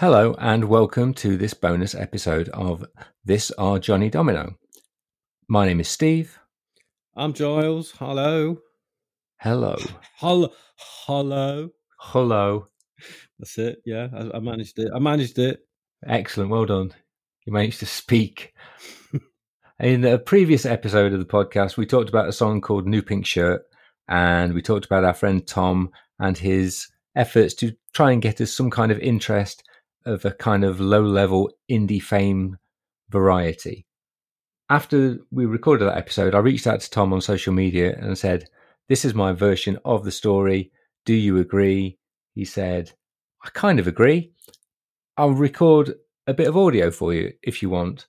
Hello and welcome to this bonus episode of This Are Johnny Domino. My name is Steve. I'm Giles. Hello. Hello. Hello. Hello. Hello. That's it. Yeah, I, I managed it. I managed it. Excellent. Well done. You managed to speak. In a previous episode of the podcast, we talked about a song called New Pink Shirt, and we talked about our friend Tom and his efforts to try and get us some kind of interest of a kind of low level indie fame variety. After we recorded that episode, I reached out to Tom on social media and said, This is my version of the story. Do you agree? He said, I kind of agree. I'll record a bit of audio for you if you want.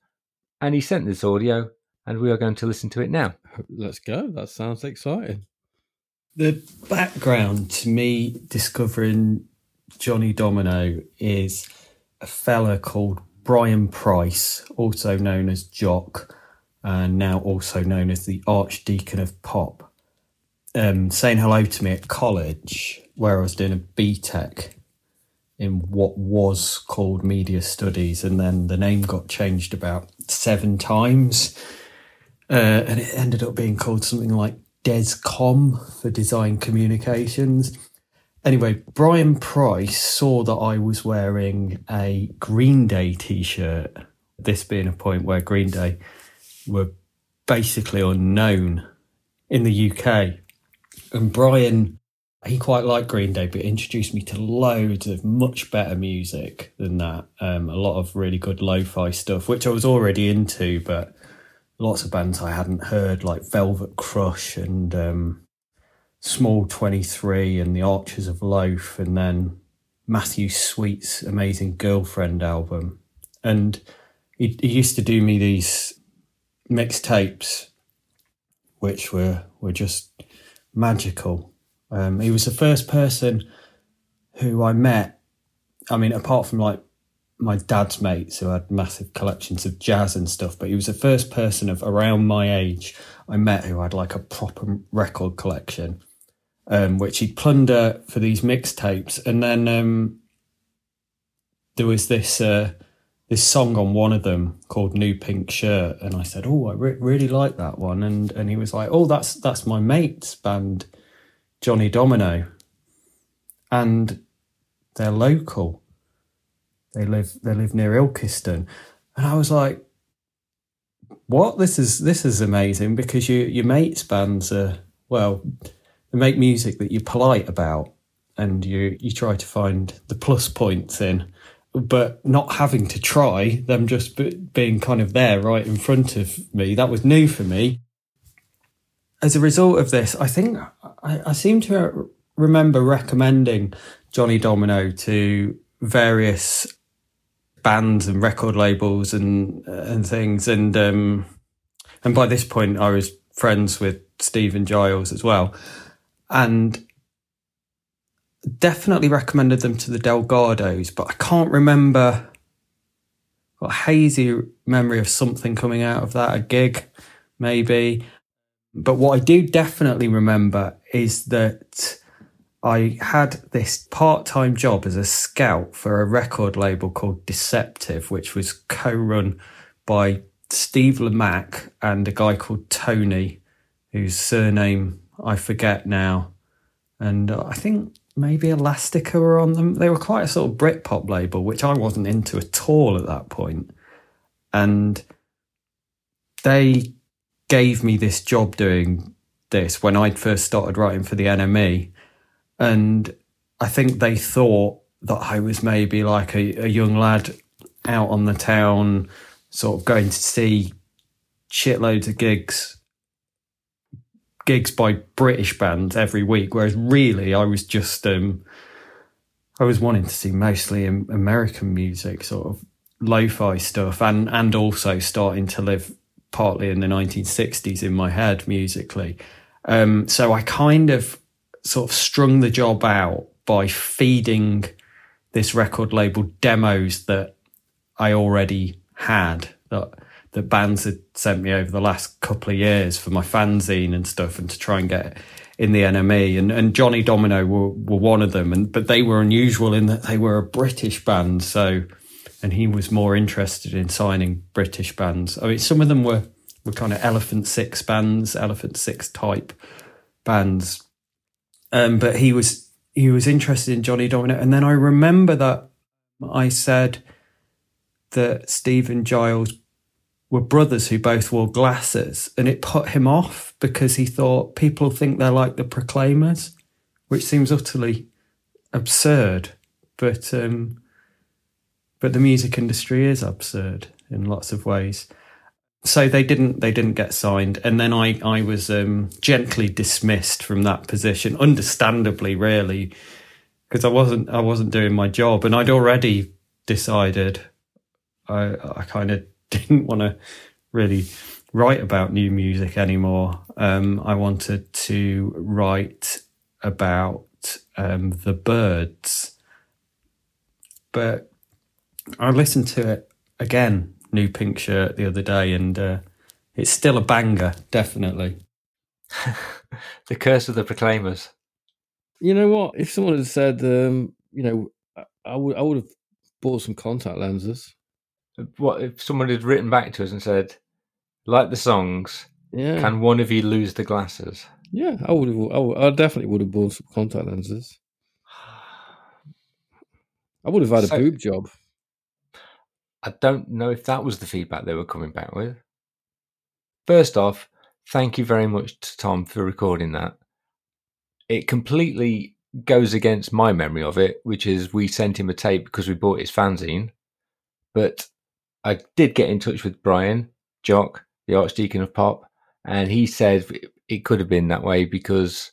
And he sent this audio, and we are going to listen to it now. Let's go. That sounds exciting. The background to me discovering Johnny Domino is a fella called Brian Price, also known as Jock, and now also known as the Archdeacon of Pop, um, saying hello to me at college where I was doing a BTEC in what was called media studies, and then the name got changed about seven times, uh, and it ended up being called something like DesCom for Design Communications. Anyway, Brian Price saw that I was wearing a Green Day t shirt, this being a point where Green Day were basically unknown in the UK. And Brian, he quite liked Green Day, but introduced me to loads of much better music than that. Um, a lot of really good lo fi stuff, which I was already into, but lots of bands I hadn't heard, like Velvet Crush and um, Small 23 and The Archers of Loaf, and then Matthew Sweet's Amazing Girlfriend album. And he, he used to do me these mixtapes, which were, were just magical. Um, he was the first person who I met. I mean, apart from like my dad's mates who had massive collections of jazz and stuff, but he was the first person of around my age I met who had like a proper record collection um, which he'd plunder for these mixtapes. And then um, there was this uh, this song on one of them called "New Pink Shirt," and I said, "Oh, I re- really like that one." And and he was like, "Oh, that's that's my mate's band, Johnny Domino," and they're local. They live they live near Ilkeston, and I was like, "What? This is this is amazing because you your mate's bands are well." Make music that you're polite about and you you try to find the plus points in. But not having to try them just being kind of there right in front of me that was new for me. As a result of this i think i, I seem to remember recommending johnny domino to various bands and record labels and and things and um and by this point i was friends with stephen giles as well and definitely recommended them to the Delgados, but I can't remember. Got a hazy memory of something coming out of that, a gig, maybe. But what I do definitely remember is that I had this part time job as a scout for a record label called Deceptive, which was co run by Steve Lamacq and a guy called Tony, whose surname I forget now. And I think maybe Elastica were on them. They were quite a sort of Britpop label, which I wasn't into at all at that point. And they gave me this job doing this when I'd first started writing for the NME. And I think they thought that I was maybe like a, a young lad out on the town, sort of going to see shitloads of gigs gigs by British bands every week, whereas really I was just um, I was wanting to see mostly American music, sort of lo-fi stuff, and and also starting to live partly in the 1960s in my head musically. Um, so I kind of sort of strung the job out by feeding this record label demos that I already had that that bands had sent me over the last couple of years for my fanzine and stuff, and to try and get in the NME. And, and Johnny Domino were, were one of them, and but they were unusual in that they were a British band. So, and he was more interested in signing British bands. I mean, some of them were were kind of Elephant Six bands, Elephant Six type bands. Um, but he was he was interested in Johnny Domino, and then I remember that I said that Stephen Giles were brothers who both wore glasses, and it put him off because he thought people think they're like the Proclaimers, which seems utterly absurd. But um, but the music industry is absurd in lots of ways. So they didn't they didn't get signed, and then I I was um, gently dismissed from that position, understandably, really, because I wasn't I wasn't doing my job, and I'd already decided I I kind of didn't want to really write about new music anymore. Um, I wanted to write about um, the birds. but I listened to it again new pink shirt the other day, and uh, it's still a banger, definitely. the curse of the Proclaimers. You know what? If someone had said, um, you know, I, I would, I would have bought some contact lenses. What if someone had written back to us and said, like the songs, Yeah, can one of you lose the glasses? yeah, I would have. I, would, I definitely would have bought some contact lenses. I would have had a boob job. I don't know if that was the feedback they were coming back with. First off, thank you very much to Tom for recording that. It completely goes against my memory of it, which is we sent him a tape because we bought his fanzine. But I did get in touch with Brian Jock, the Archdeacon of Pop, and he said it could have been that way because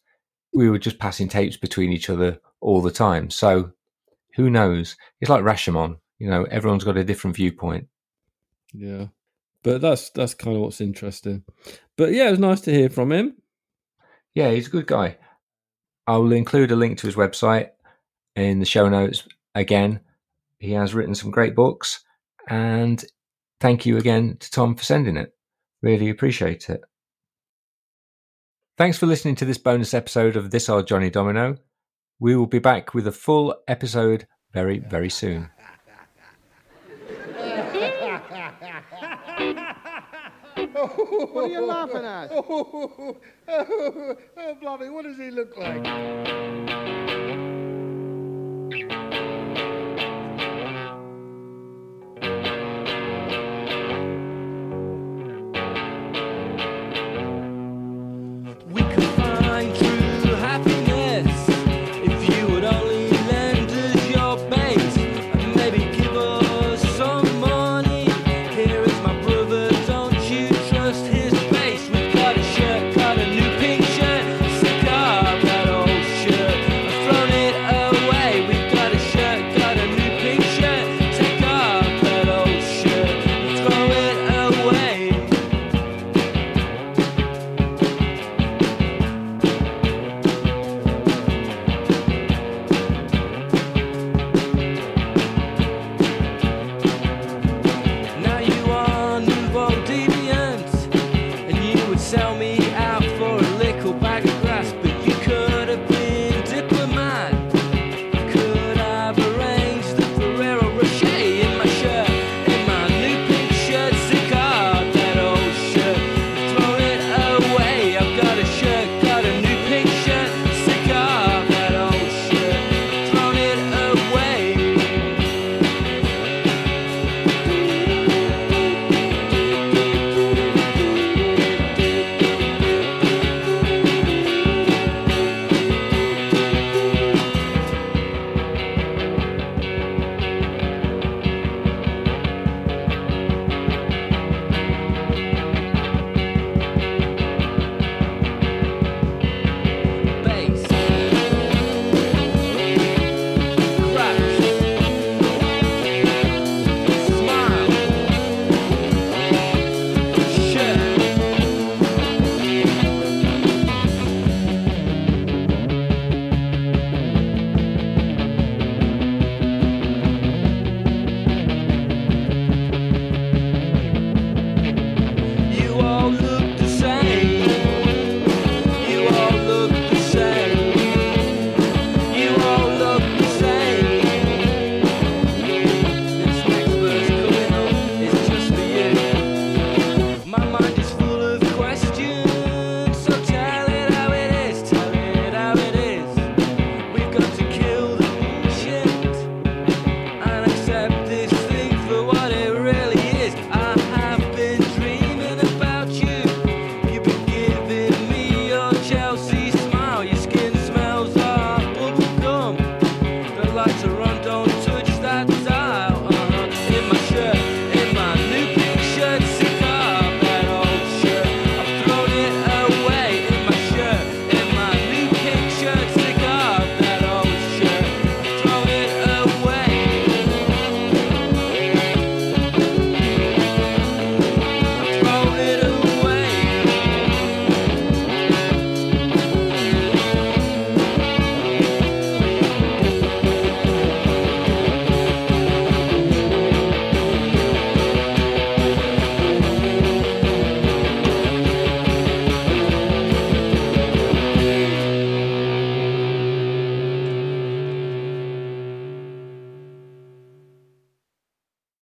we were just passing tapes between each other all the time. So who knows? It's like Rashomon. You know, everyone's got a different viewpoint. Yeah, but that's that's kind of what's interesting. But yeah, it was nice to hear from him. Yeah, he's a good guy. I will include a link to his website in the show notes. Again, he has written some great books, and thank you again to Tom for sending it. Really appreciate it. Thanks for listening to this bonus episode of This Are Johnny Domino. We will be back with a full episode very, very soon. What are you laughing at? Oh, oh, oh, Blobby, what does he look like?